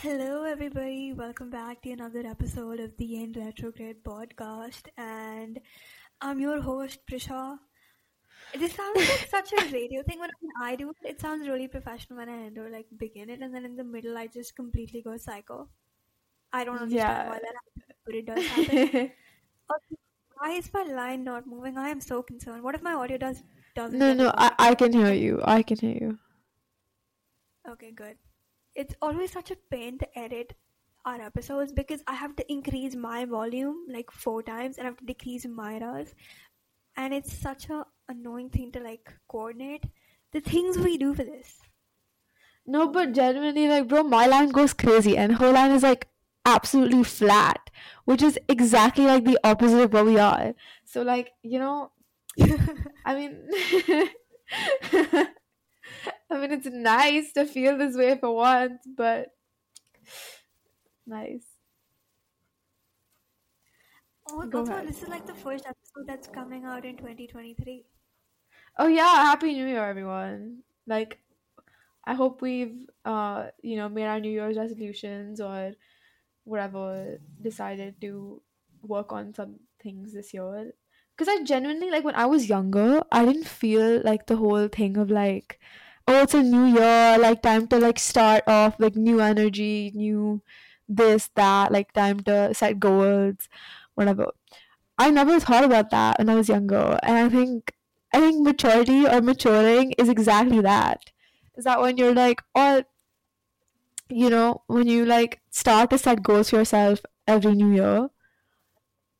Hello, everybody. Welcome back to another episode of the End Retrograde podcast. And I'm your host, Prisha. This sounds like such a radio thing when I do it. It sounds really professional when I end or like begin it, and then in the middle, I just completely go psycho. I don't understand Yeah. why that happens, but it does happen. Also, why is my line not moving? I am so concerned. What if my audio does doesn't No, no, I. I can hear you. I can hear you. Okay, good. It's always such a pain to edit our episodes because I have to increase my volume like four times and I have to decrease Myra's. And it's such a annoying thing to like coordinate. The things we do for this. No, but genuinely, like, bro, my line goes crazy, and her line is like absolutely flat, which is exactly like the opposite of what we are. So, like, you know, I mean, I mean, it's nice to feel this way for once, but nice. Go Also, this is like the first episode that's coming out in 2023. Oh yeah, happy New Year, everyone. Like, I hope we've, uh, you know, made our New Year's resolutions or whatever, decided to work on some things this year. Because I genuinely, like, when I was younger, I didn't feel like the whole thing of like, oh, it's a new year, like, time to like start off, like, new energy, new this, that, like, time to set goals, whatever. I never thought about that when I was younger, and I think I think maturity or maturing is exactly that. Is that when you're like, or you know, when you like start to set goals for yourself every new year,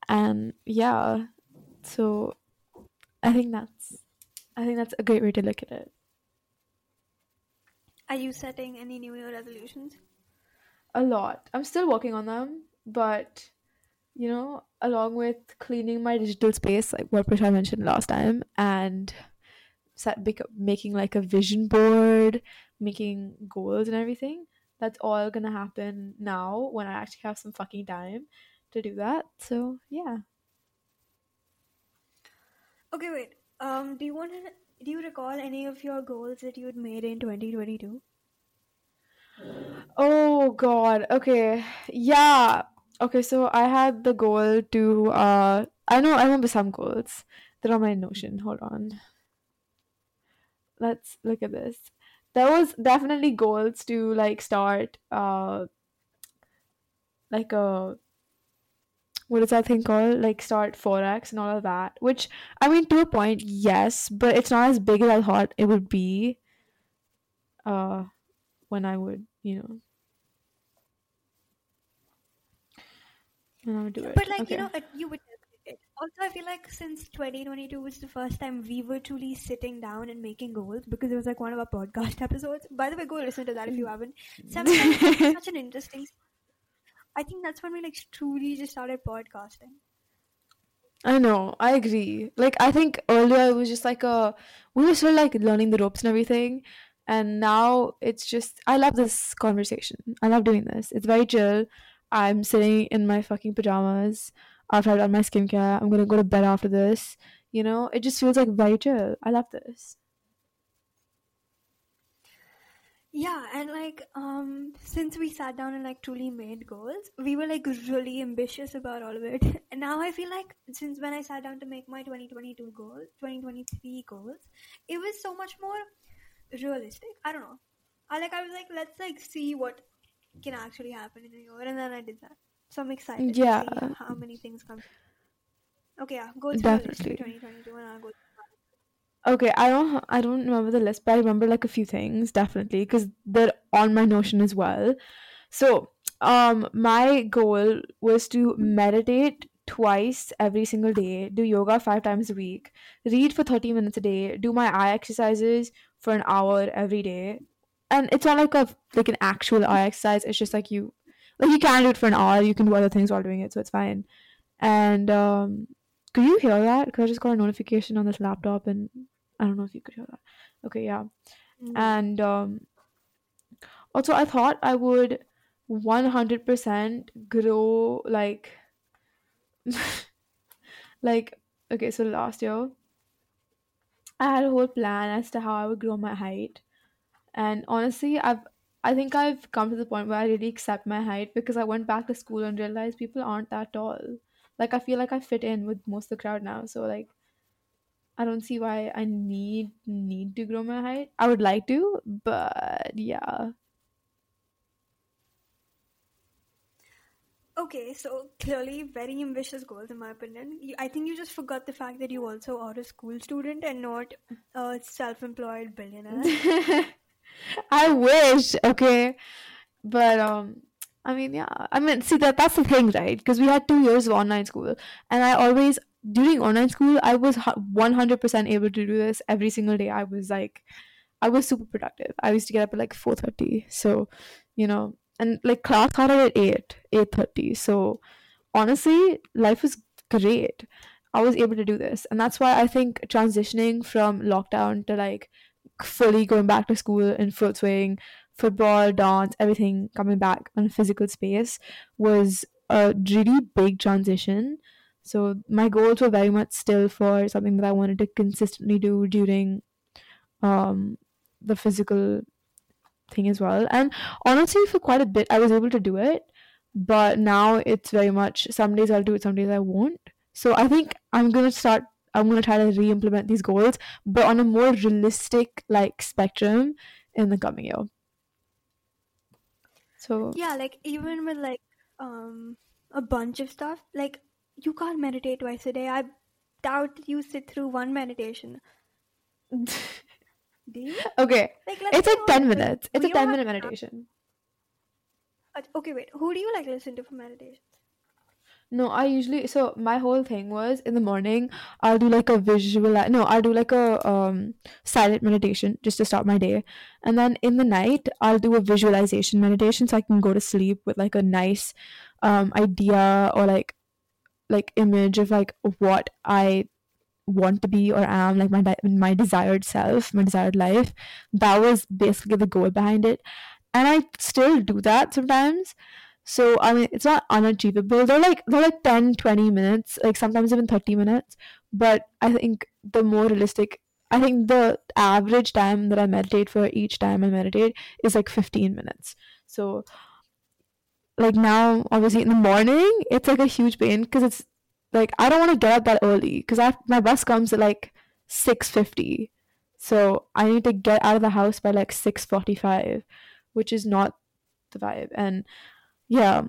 and yeah, so I think that's I think that's a great way to look at it. Are you setting any New Year resolutions? A lot. I'm still working on them, but you know, along with cleaning my digital space, like what Prashant mentioned last time, and set bec- making like a vision board, making goals and everything. That's all gonna happen now when I actually have some fucking time to do that. So yeah. Okay, wait. Um, do you want to? Do you recall any of your goals that you had made in 2022? Oh god. Okay. Yeah. Okay, so I had the goal to uh I know I remember some goals. They're on my notion. Hold on. Let's look at this. There was definitely goals to like start uh like a what is that thing called? Like start forex and all of that. Which I mean to a point, yes, but it's not as big as I thought it would be uh when I would, you know, when I would do Yeah, it. but like you know, you would. Also, I feel like since 2022 was the first time we were truly sitting down and making goals because it was like one of our podcast episodes. By the way, go listen to that if you haven't. Seven times is such an interesting. I think that's when we like truly just started podcasting. I know, I agree. Like I think earlier it was just like a we were still like learning the ropes and everything. And now it's just I love this conversation. I love doing this. It's very chill. I'm sitting in my fucking pajamas after I've done my skincare. I'm gonna go to bed after this. You know, it just feels like very chill. I love this. Yeah, and like um since we sat down and like truly made goals, we were like really ambitious about all of it. And now I feel like since when I sat down to make my 2022 goals, 2023 goals, it was so much more realistic. I don't know. I like I was like let's like see what can actually happen in a year and then I did that. So I'm excited to Yeah, see how many things come. Okay, yeah, go through the definitely. 2022 and I'll go Okay, I don't I don't remember the list, but I remember like a few things definitely because they're on my notion as well. So, um, my goal was to meditate twice every single day, do yoga five times a week, read for 30 minutes a day, do my eye exercises for an hour every day. And it's not like a like an actual eye exercise, it's just like you like you can do it for an hour, you can do other things while doing it, so it's fine. And um could you hear that? Because I just got a notification on this laptop and I don't know if you could hear that. Okay, yeah. No. And um also I thought I would 100% grow like like okay, so last year I had a whole plan as to how I would grow my height. And honestly, I've I think I've come to the point where I really accept my height because I went back to school and realized people aren't that tall. Like I feel like I fit in with most of the crowd now. So like I don't see why I need need to grow my height. I would like to, but yeah. Okay, so clearly very ambitious goals in my opinion. You- I think you just forgot the fact that you also are a school student and not a self-employed billionaire. I wish, okay. But um I mean, yeah. I mean, see that that's the thing, right? Because we had 2 years of online school and I always during online school, I was 100% able to do this every single day. I was like I was super productive. I used to get up at like 4:30. So, you know, and like class started at 8, 8:30. So, honestly, life was great. I was able to do this. And that's why I think transitioning from lockdown to like fully going back to school in full swing, football, dance, everything coming back on physical space was a really big transition. So my goals were very much still for something that I wanted to consistently do during um the physical thing as well. And honestly, for quite a bit, I was able to do it. But now it's very much some days I'll do it, some days I won't. So I think I'm gonna start. I'm gonna try to re-implement these goals, but on a more realistic like spectrum in the coming year. So Yeah, like even with like um a bunch of stuff, like you can't meditate twice a day. I doubt you sit through one meditation. Do you? okay, Like it's like ten like minutes. It's a 10 minute meditation. Uh, Okay, wait. Who do you like listen to for meditation? No, I usually so my whole thing was in the morning I'll do like a visual no, I'll do like a um silent meditation just to start my day. And then in the night I'll do a visualization meditation so I can go to sleep with like a nice um idea or like like image of like what I want to be or am like my my desired self, my desired life. That was basically the goal behind it. And I still do that sometimes. So I mean it's not unachievable. They're like they're like 10, 20 minutes, like sometimes even 30 minutes. But I think the more realistic I think the average time that I meditate for each time I meditate is like 15 minutes. So like now obviously in the morning it's like a huge pain because it's like I don't want to get up that early because I my bus comes at like 6:50. So I need to get out of the house by like 6:45, which is not the vibe. And yeah,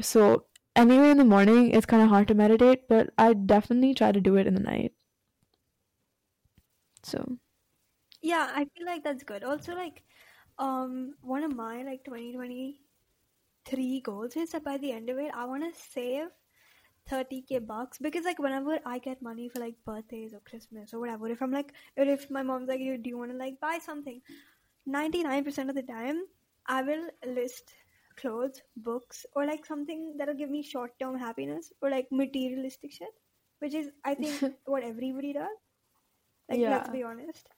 so anyway in the morning it's kind of hard to meditate, but I definitely try to do it in the night. So, Yeah, I feel like that's good. Also, like, um, one of my like 2023 goals is that by the end of it, I want to save 30k bucks because like whenever I get money for like birthdays or Christmas or whatever, if I'm like, or if my mom's like, "You do you want to like buy something?" 99% of the time, I will list clothes, books, or like something that'll give me short-term happiness or like materialistic shit, which is I think what everybody does. Like, let's be honest.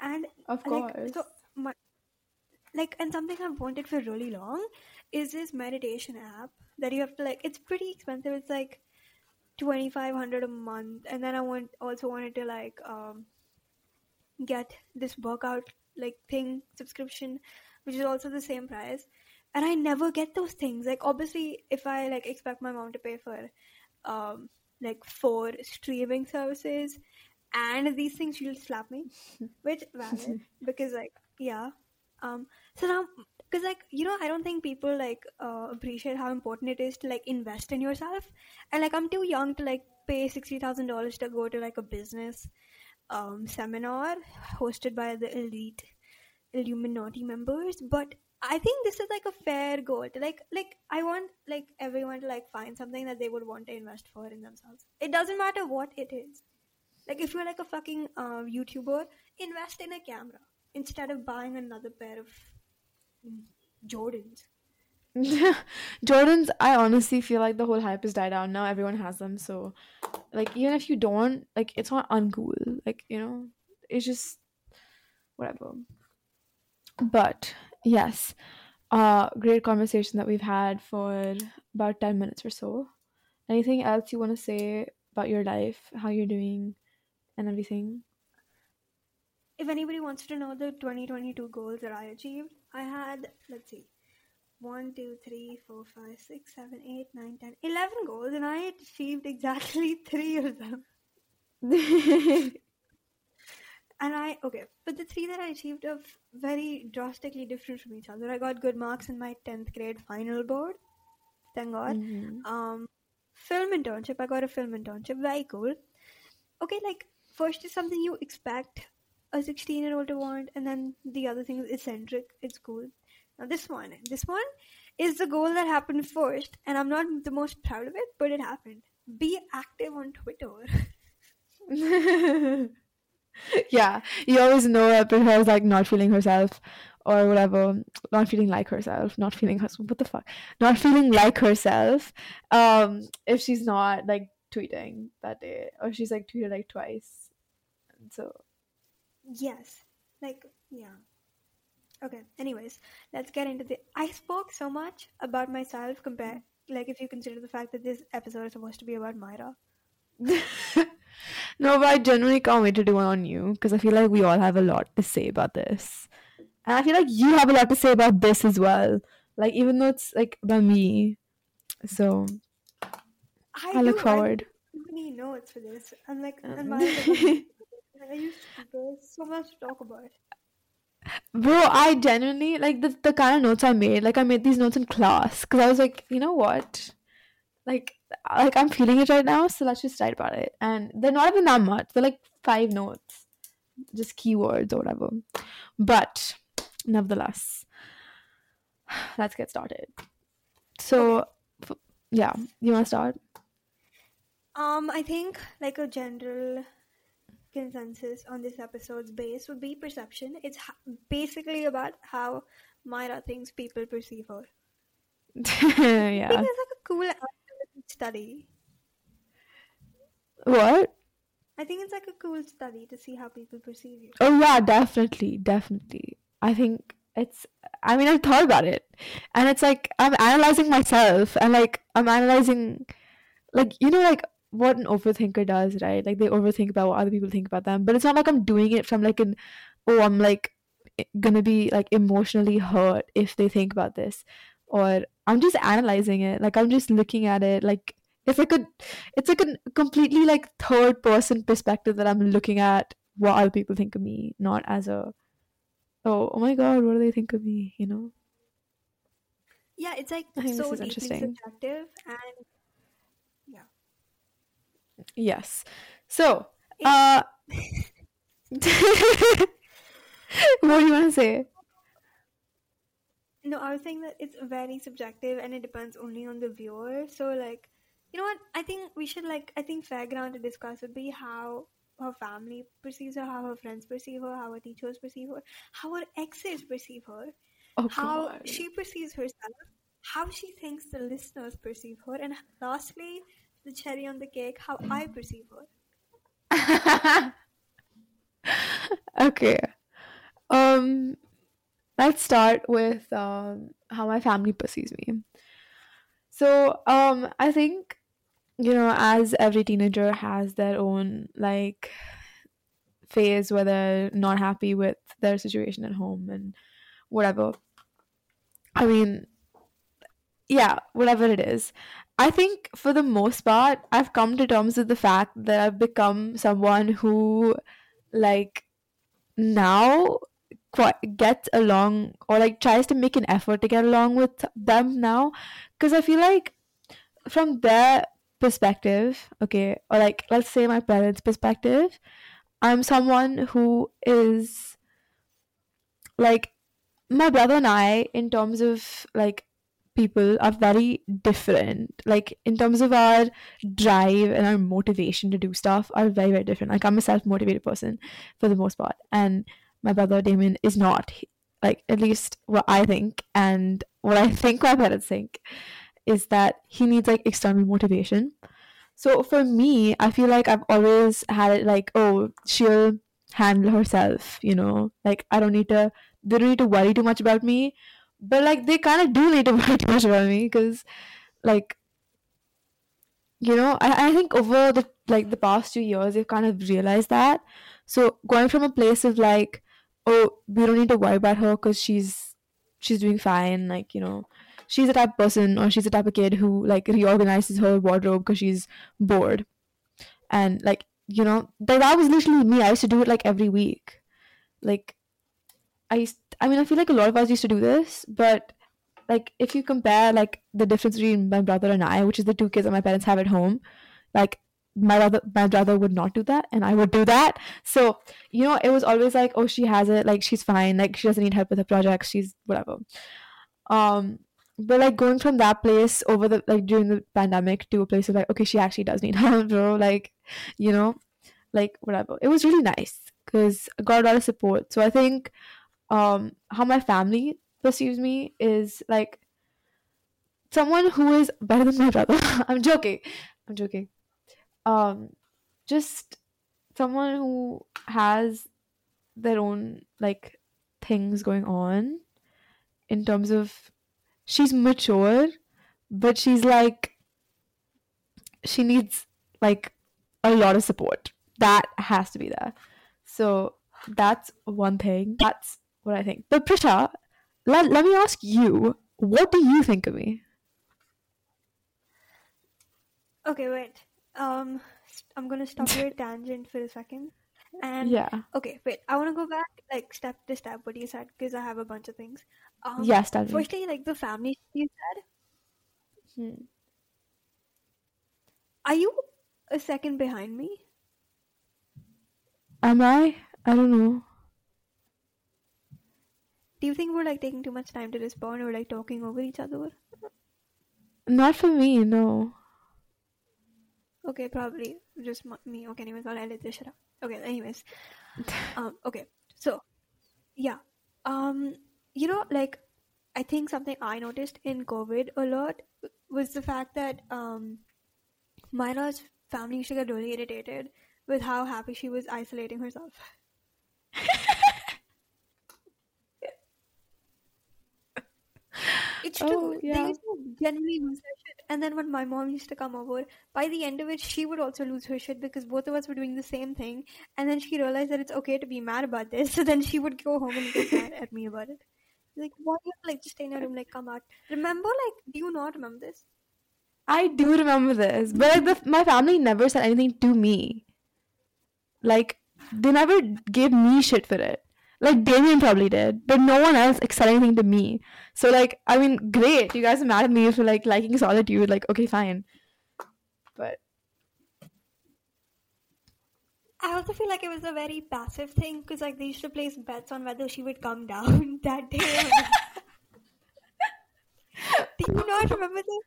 And of like course. so my like and something I've wanted for really long is this meditation app that you have to like it's pretty expensive. It's like twenty five hundred a month. And then I want also wanted to like um get this workout like thing subscription, which is also the same price. And I never get those things. Like obviously if I like expect my mom to pay for um like four streaming services and these things she'll slap me which valid because like yeah um so now because like you know i don't think people like uh, appreciate how important it is to like invest in yourself. And like i'm too young to like pay $60000 to go to like a business um seminar hosted by the elite illuminati members. But i think this is like a fair goal to like like i want like everyone to like find something that they would want to invest for in themselves. It doesn't matter what it is. Like if you're like a fucking uh, YouTuber, invest in a camera instead of buying another pair of Jordans. Jordans, I honestly feel like the whole hype has died down now. Everyone has them, so like even if you don't, like it's not uncool. Like, you know, it's just whatever. But yes, uh great conversation that we've had for about 10 minutes or so. Anything else you want to say about your life, how you're doing and everything? If anybody wants to know the 2022 goals that I achieved, I had, let's see, 1, 2, 3, 4, 5, 6, 7, 8, 9, 10, 11 goals, and I achieved exactly three of them. and I, okay, but the three that I achieved are very drastically different from each other. I got good marks in my 10th grade final board, thank God. Mhm. Um, film internship, I got a film internship, very cool. Okay, like, first is something you expect a 16 year old to want, and then the other thing is eccentric, it's cool. Now, this one, this one is the goal that happened first, and I'm not the most proud of it, but it happened. Be active on Twitter. yeah, you always know that is like not feeling herself or whatever, not feeling like herself, not feeling herself. What the fuck? Not feeling like herself. Um, if she's not like tweeting that day, or she's like tweeted like twice. So Yes. Like, yeah. Okay, anyways, let's get into the. I spoke so much about myself compared, like, if you consider the fact that this episode is supposed to be about Myra. no, but I genuinely can't wait to do one on you because I feel like we all have a lot to say about this, and I feel like you have a lot to say about this as well. Like even though it's like about me, so I, I look do, forward. I don't any notes for this. I'm like, Um. and my I used to there's so much to talk about. Bro, I genuinely like the the kind of notes I made. Like I made these notes in class because I was like, you know what, like like I'm feeling it right now, so let's just write about it. And they're not even that much. They're like five notes, just keywords or whatever. But nevertheless, let's get started. So, f- yeah, you want to start? Um, I think like a general consensus on this episode's base would be perception. It's basically about how Myra thinks people perceive her. yeah. I think it's like a cool study. What? I think it's like a cool study to see how people perceive you. Oh yeah, definitely, definitely. I think it's I mean I've thought about it. And it's like I'm analyzing myself and like I'm analyzing like you know like what an overthinker does, right? Like they overthink about what other people think about them. But it's not like I'm doing it from like an oh I'm like gonna be like emotionally hurt if they think about this. Or I'm just analyzing it. Like I'm just looking at it like it's like a it's like a completely like third person perspective that I'm looking at what other people think of me, not as a oh oh my god, what do they think of me? You know? Yeah, it's like I think this so deeply interesting. subjective and. Yes. So, uh, what do you want to say? No, I was saying that it's very subjective and it depends only on the viewer. So, like, you know what? I think we should, like, I think fair ground to discuss would be how her family perceives her, how her friends perceive her, how her teachers perceive her, how her exes perceive her, Oh how god. she perceives herself, how she thinks the listeners perceive her, and lastly, the cherry on the cake, how I perceive her. okay. Um, let's start with um how my family perceives me. So, um, I think you know, as every teenager has their own like phase where they're not happy with their situation at home and whatever. I mean, yeah, whatever it is. I think for the most part, I've come to terms with the fact that I've become someone who, like, now quite gets along or like tries to make an effort to get along with them now. Because I feel like from their perspective, okay, or like let's say my parents' perspective, I'm someone who is like my brother and I, in terms of like people, are very different. Like in terms of our drive and our motivation to do stuff, are very very different. Like I'm a self motivated person for the most part, and my brother Damien is not. Like at least what I think and what I think my parents think is that he needs like external motivation. So for me, I feel like I've always had it like, oh, she'll handle herself, you know, like I don't need to, they don't need to worry too much about me. But like they kind of do need to worry too much about me because, like, you know, I, I think over the like the past two years, they've kind of realized that. So going from a place of like, oh, we don't need to worry about her because she's she's doing fine. Like you know, she's the type of person or she's the type of kid who like reorganizes her wardrobe because she's bored, and like you know, that, that was literally me. I used to do it like every week. Like, I. I mean, I feel like a lot of us used to do this, but like if you compare like the difference between my brother and I, which is the two kids that my parents have at home, like my brother my brother would not do that and I would do that. So, you know, it was always like, oh, she has it, like she's fine, like she doesn't need help with her projects, she's whatever. Um but like going from that place over the like during the pandemic to a place of like, okay, she actually does need help, bro. Like, you know, like whatever. It was really nice because I got a lot of support. So I think um how my family perceives me is like someone who is better than my brother. I'm joking. I'm joking. Um, just someone who has their own like things going on in terms of she's mature, but she's like she needs like a lot of support. That has to be there. So that's one thing. That's what I think. But Prisha, let, let me ask you, what do you think of me? Okay, wait. Um, I'm gonna stop your tangent for a second. And Yeah. okay, wait. I want to go back like step to step what you said because I have a bunch of things. Um, Yes, me. firstly, like the family you said. Hmm. Are you a second behind me? Am I? I don't know. Do you think we're like taking too much time to respond or like talking over each other? Not for me, no. Okay, probably just me. Okay, anyways, I'll edit this shit up. Okay, anyways, um, okay, so yeah, um, you know, like I think something I noticed in COVID a lot was the fact that um, Myra's family used to get really irritated with how happy she was isolating herself. It's true. Oh, They used to generally lose their shit. And then when my mom used to come over, by the end of it, she would also lose her shit because both of us were doing the same thing. And then she realized that it's okay to be mad about this. So then she would go home and get mad at me about it. Like, why you like just stay in your room? Like, come out. Remember, like, do you not remember this? I do remember this, but like the, my family never said anything to me. Like they never gave me shit for it. Like Damien probably did, but no one else said anything to me. So like, I mean, great. You guys are mad at me for like liking solitude. Like, okay, fine. But I also feel like it was a very passive thing because, like, they used to place bets on whether she would come down that day. do you not remember this?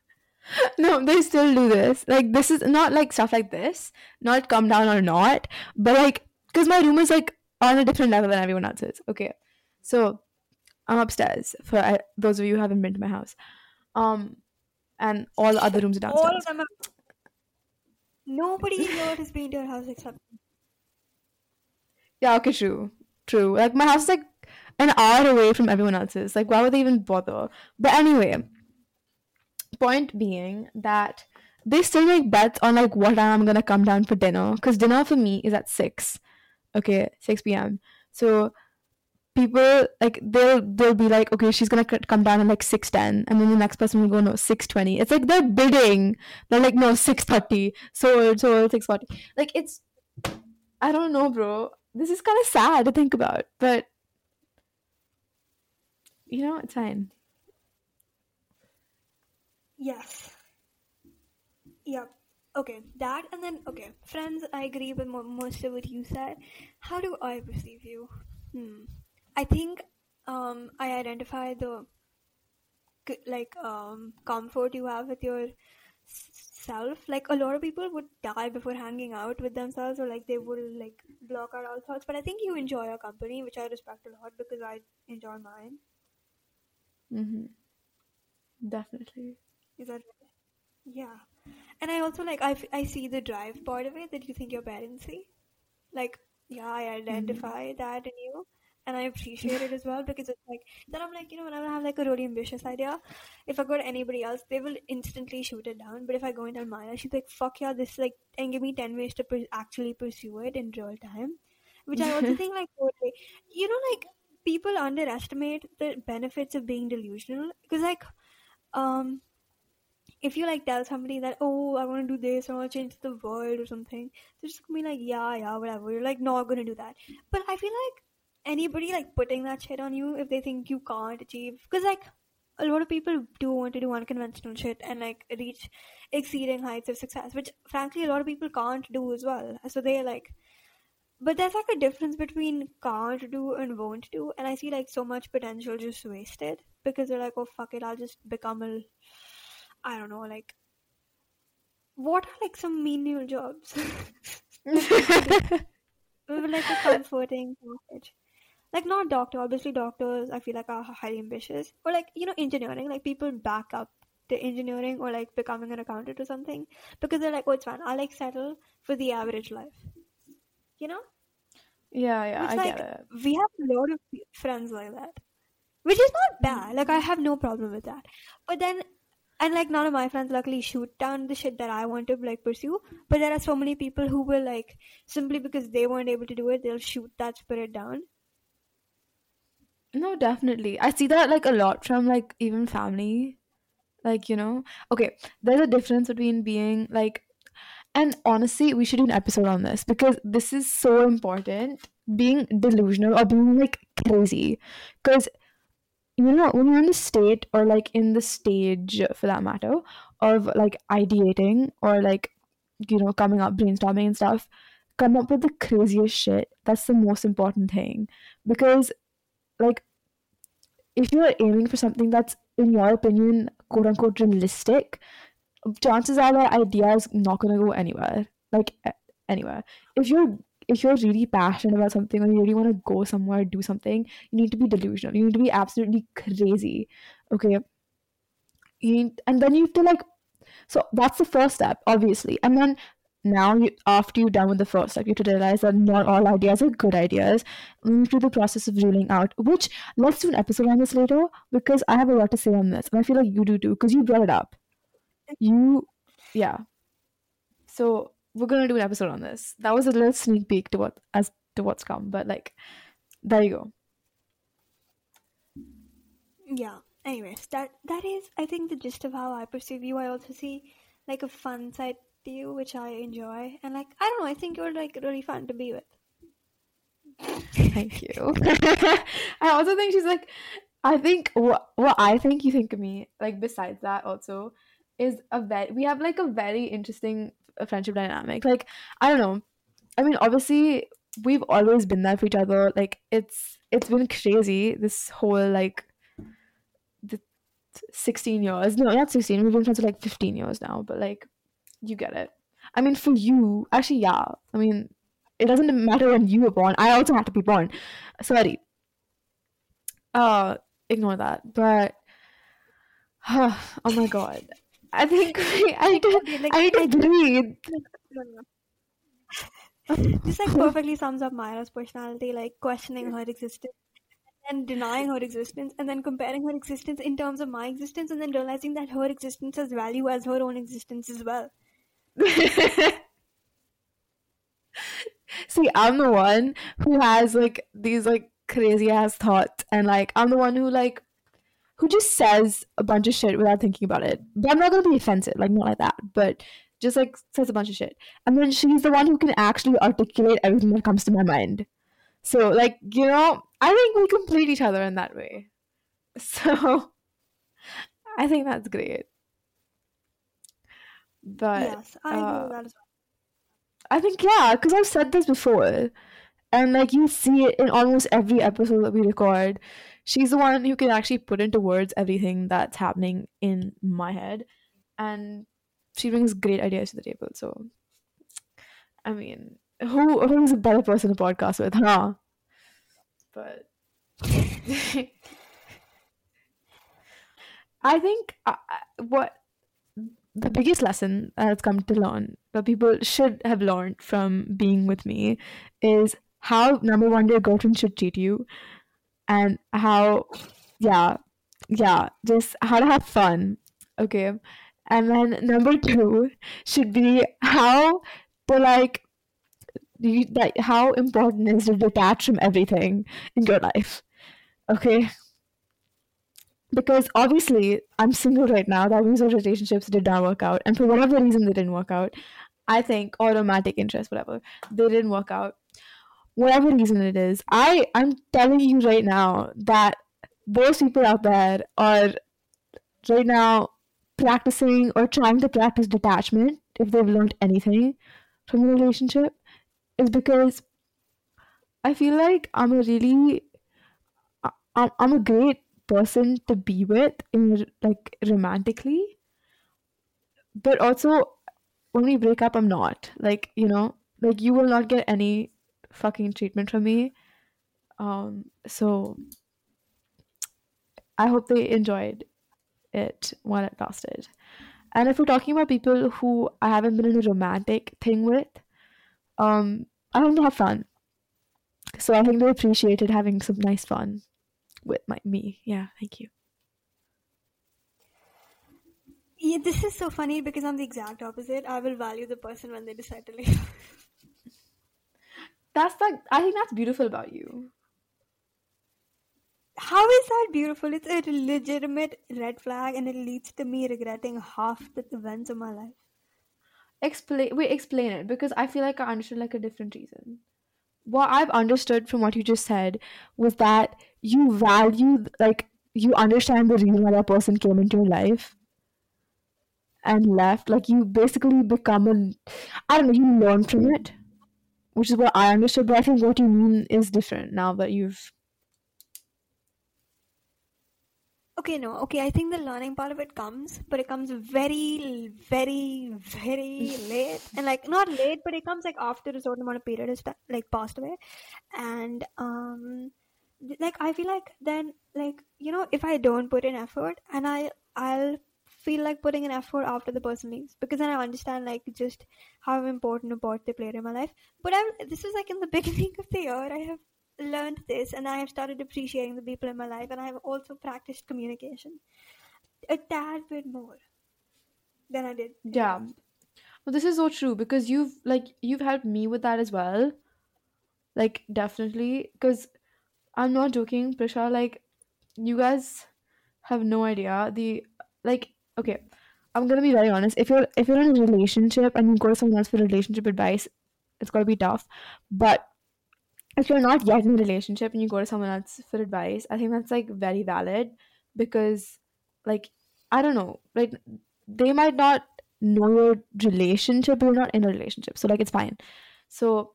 no, they still do this. Like this is not like stuff like this, not come down or not, but like because my room is like on a different level than everyone else's. Okay, so I'm upstairs. For uh, those of you who haven't been to my house, um, and all the other rooms are All downstairs. of them are. Nobody here has been to your house except. Yeah, okay, true, true. Like my house is like an hour away from everyone else's. Like why would they even bother? But anyway, point being that they still make bets on like what time I'm gonna come down for dinner because dinner for me is at six. Okay, six p.m. So people like they'll they'll be like, okay, she's gonna come down at like six ten, and then the next person will go no six twenty. It's like they're bidding. They're like no six thirty. So so six forty. Like it's I don't know, bro. This is kind of sad to think about, but you know, it's fine. Yes. Yep. Okay, that and then okay, friends. I agree with mo- most of what you said. How do I perceive you? Hmm. I think um I identify the like um comfort you have with your self. Like a lot of people would die before hanging out with themselves, or like they would like block out all thoughts. But I think you enjoy your company, which I respect a lot because I enjoy mine. Mm-hmm. Definitely. Is that right? Yeah. And I also like I, f- I see the drive part of it that you think your parents see. Like, yeah, I identify that in you and I appreciate it as well because it's like then I'm like, you know, when I have like a really ambitious idea, if I go to anybody else, they will instantly shoot it down. But if I go and tell Myra, she's like, fuck yeah, this like and give me ten ways to per- actually pursue it in real time. which I also think like totally, you know, like people underestimate the benefits of being delusional because like, um, if you like tell somebody that oh I want to do this I want to change the world or something, they're just gonna be like yeah yeah whatever. You're like not gonna do that. But I feel like anybody like putting that shit on you if they think you can't achieve because like a lot of people do want to do unconventional shit and like reach exceeding heights of success, which frankly a lot of people can't do as well. So they're like, but there's like a difference between can't do and won't do, and I see like so much potential just wasted because they're like, oh fuck it, I'll just become a, I don't know, like, what are like some menial jobs? like a comforting package. Like not doctor obviously doctors i feel like are highly ambitious. Or like you know engineering like people back up to engineering or like becoming an accountant or something because they're like oh it's fine i like settle for the average life. You know? Yeah yeah i like get it. we have a lot of friends like that which is not bad. Like i have no problem with that. But then and like none of my friends luckily shoot down the shit that i want to like pursue. But there are so many people who will like simply because they weren't able to do it they'll shoot that spirit down. No definitely. I see that like a lot from like even family. Like you know? Okay there's a difference between being like and honestly we should do an episode on this because this is so important. Being delusional or being like crazy. Because you know when you're in the state or like in the stage for that matter of like ideating or like you know coming up brainstorming and stuff come up with the craziest shit that's the most important thing. Because like if you're aiming for something that's in your opinion quote unquote realistic chances are that idea is not going to go anywhere. Like anywhere. If you're if you're really passionate about something or you really want to go somewhere do something you need to be delusional. You need to be absolutely crazy okay? You need, and then you have to like so that's the first step obviously. And then now you, after you're done with the first step you have to realize that not all ideas are good ideas. Move through the process of ruling out which let's do an episode on this later because i have a lot to say on this and i feel like you do too because you brought it up. You yeah. So we're gonna do an episode on this. That was a little sneak peek to what as to what's come but like there you go. Yeah. Anyways that that is i think the gist of how i perceive you. I also see like a fun side to you which i enjoy. And like i don't know i think you're like really fun to be with. Thank you. I also think she's like i think what what i think you think of me like besides that also is a very we have like a very interesting friendship dynamic. Like i don't know. I mean obviously we've always been there for each other. Like it's it's been crazy this whole like the 16 years. No not 16 we've been friends for like 15 years now but like you get it. I mean for you actually yeah. I mean it doesn't matter when you were born. I also had to be born. Sorry. Uh ignore that but oh my god I think I to, like, I to breathe. this like perfectly sums up Myra's personality, like questioning her existence and denying her existence, and then comparing her existence in terms of my existence, and then realizing that her existence has value as her own existence as well. See, I'm the one who has like these like crazy ass thoughts, and like I'm the one who like who just says a bunch of shit without thinking about it. But I'm not gonna be offensive, like not like that, but just like says a bunch of shit. And then she's the one who can actually articulate everything that comes to my mind. So like, you know, I think we complete each other in that way. So I think that's great. But yes, I uh, that as well. I think yeah, because I've said this before, and like you see it in almost every episode that we record. She's the one who can actually put into words everything that's happening in my head, and she brings great ideas to the table. So, I mean, who who's a better person to podcast with, huh? But I think uh, uh, what the biggest lesson that I've come to learn that people should have learned from being with me is how number one your girlfriend should treat you and how yeah yeah just how to have fun okay and then number two should be how to like you, that how important is to detach from everything in your life. Okay. Because obviously I'm single right now. That means our relationships did not work out. And for whatever reason they didn't work out. I think, or romantic interest, whatever. They didn't work out. Whatever reason it is. I I'm telling you right now that those people out there are right now practicing or trying to practice detachment if they've learned anything from a relationship is because I feel like I'm a really I'm, I'm a great person to be with in like romantically but also when we break up I'm not like you know like you will not get any fucking treatment from me um so I hope they enjoyed it while it lasted and if we're talking about people who I haven't been in a romantic thing with um I think they have fun so I think they appreciated having some nice fun with my me. Yeah, thank you. Yeah, this is so funny because I'm the exact opposite. I will value the person when they decide to leave. That's like I think that's beautiful about you. How is that beautiful? It's a legitimate red flag and it leads to me regretting half the events of my life. Explain wait, explain it because I feel like I understood like a different reason. What I've understood from what you just said was that you value like you understand the reason why that person came into your life and left like you basically become an i don't know you learn from it which is what i understood but i think what you mean is different now that you've okay no okay i think the learning part of it comes but it comes very very very late. And like not late but it comes like after a certain amount of period is like passed away. And um like i feel like then like you know if i don't put in effort and i i'll feel like putting an effort after the person leaves. Because then i understand like just how important a part they played in my life. But i this is like in the beginning of the year i have learned this and i have started appreciating the people in my life and i have also practiced communication a tad bit more than i did yeah. well this is so true because you've like you've helped me with that as well. Like definitely. Because I'm not joking, Prisha. Like, you guys have no idea. The like, okay, I'm gonna be very honest. If you're if you're in a relationship and you go to someone else for relationship advice, it's gonna be tough. But if you're not yet in a relationship and you go to someone else for advice, I think that's like very valid because, like, I don't know, like they might not know your relationship, you're not in a relationship, so like it's fine. So,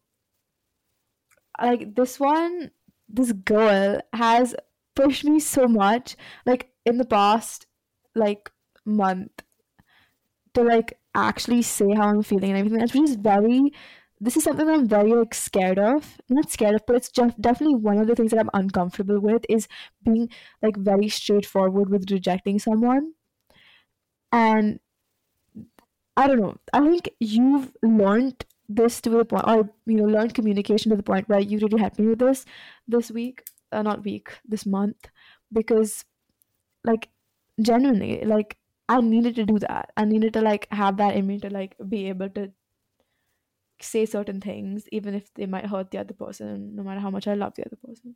like this one this girl has pushed me so much like in the past like month to like actually say how I'm feeling and everything. That's just very this is something that I'm very like scared of. I'm not scared of, but it's just definitely one of the things that I'm uncomfortable with is being like very straightforward with rejecting someone. And I don't know. I think you've learned this to the point or you know learned communication to the point where you really helped me with this this week uh, not week this month because like genuinely like i needed to do that i needed to like have that in me to like be able to say certain things even if they might hurt the other person no matter how much i love the other person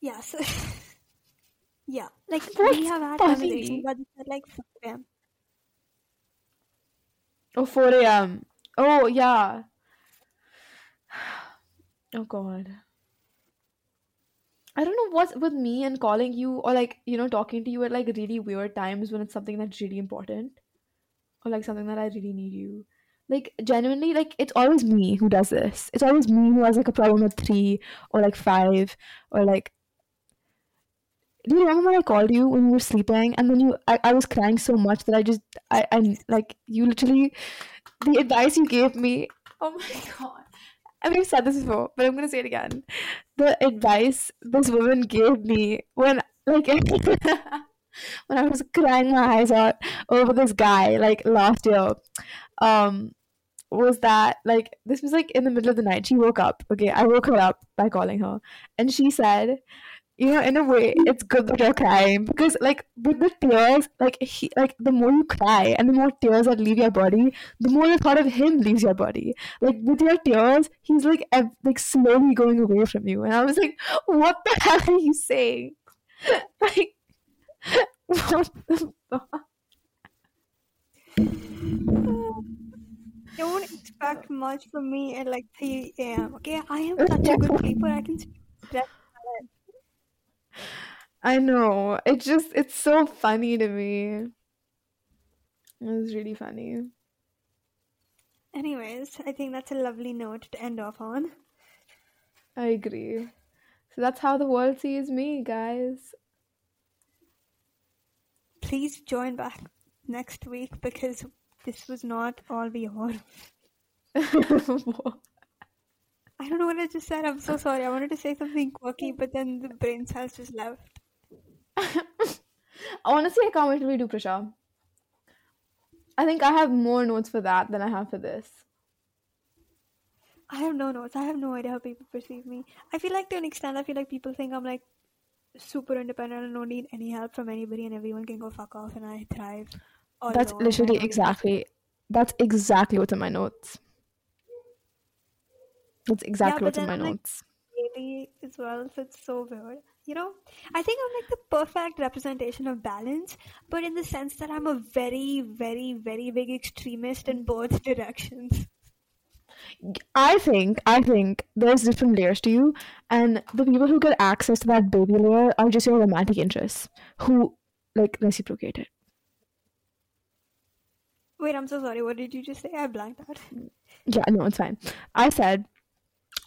yes yeah like That's we have had conversations but like yeah Oh, 4 a.m. Oh, yeah. Oh, God. I don't know what's with me and calling you or like, you know, talking to you at like really weird times when it's something that's really important or like something that I really need you. Like, genuinely, like, it's always me who does this. It's always me who has like a problem with three or like five or like do you remember when I called you when you were sleeping and then you I, I was crying so much that I just I I like you literally the advice you gave me oh my god I mean I've said this before but I'm gonna say it again. The advice this woman gave me when like when I was crying my eyes out over this guy like last year um was that like this was like in the middle of the night. She woke up. Okay I woke her up by calling her. And she said you know, in a way, it's good that you're crying because, like, with the tears, like, he, like the more you cry and the more tears that leave your body, the more the thought of him leaves your body. Like with your tears, he's like, ev- like slowly going away from you, and I was like, what the hell are you saying? like, what the fuck? Don't expect much from me at like 3 a.m. Okay, I am such a good sleeper. I can sleep. I know. It just it's so funny to me. It was really funny. Anyways, I think that's a lovely note to end off on. I agree. So that's how the world sees me, guys. Please join back next week because this was not all we are. I don't know what I just said. I'm so sorry. I wanted to say something quirky, but then the brain cells just left. Honestly, I can't wait till we do. I think I have more notes for that than I have for this. I have no notes. I have no idea how people perceive me. I feel like to an extent, I feel like people think I'm like super independent and don't need any help from anybody, and everyone can go fuck off, and I thrive. That's alone. literally exactly. That's exactly what's in my notes. That's exactly but what's in my I'm like- notes. baby as well, so it's so weird. You know, I think I'm like the perfect representation of balance, but in the sense that I'm a very, very, very big extremist in both directions. I think I think there's different layers to you, and the people who get access to that baby layer are just your romantic interests who like reciprocate it. Wait, I'm so sorry. What did you just say? I blanked out. Yeah, no, it's fine. I said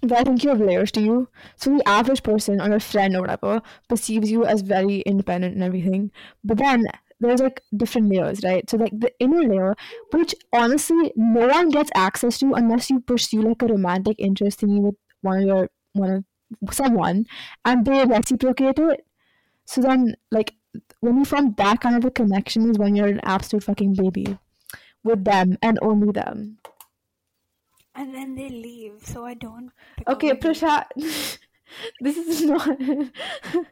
that I think you have layers to you. So the average person or your friend or whatever perceives you as very independent and everything. But then there's like different layers, right? So like the inner layer, which honestly no one gets access to unless you pursue like a romantic interest in you with one of your one of someone and they reciprocate it. So then like when you form that kind of a connection is when you're an absolute fucking baby with them and only them. And then they leave, so I don't. Okay, a baby. Prasha, this is not.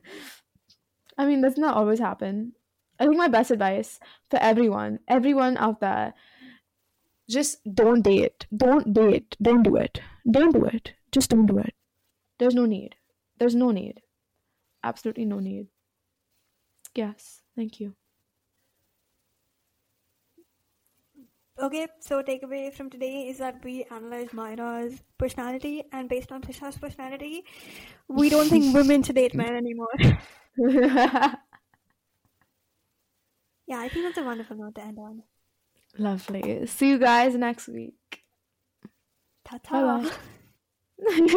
I mean, that's not always happen. I think my best advice for everyone, everyone out there, just don't date. Don't date. Don't do it. Don't do it. Just don't do it. There's no need. There's no need. Absolutely no need. Yes, thank you. Okay, so takeaway from today is that we analyze Myra's personality, and based on Prisha's personality, we don't think women should date men anymore. yeah, I think that's a wonderful note to end on. Lovely. See you guys next week. Ta ta.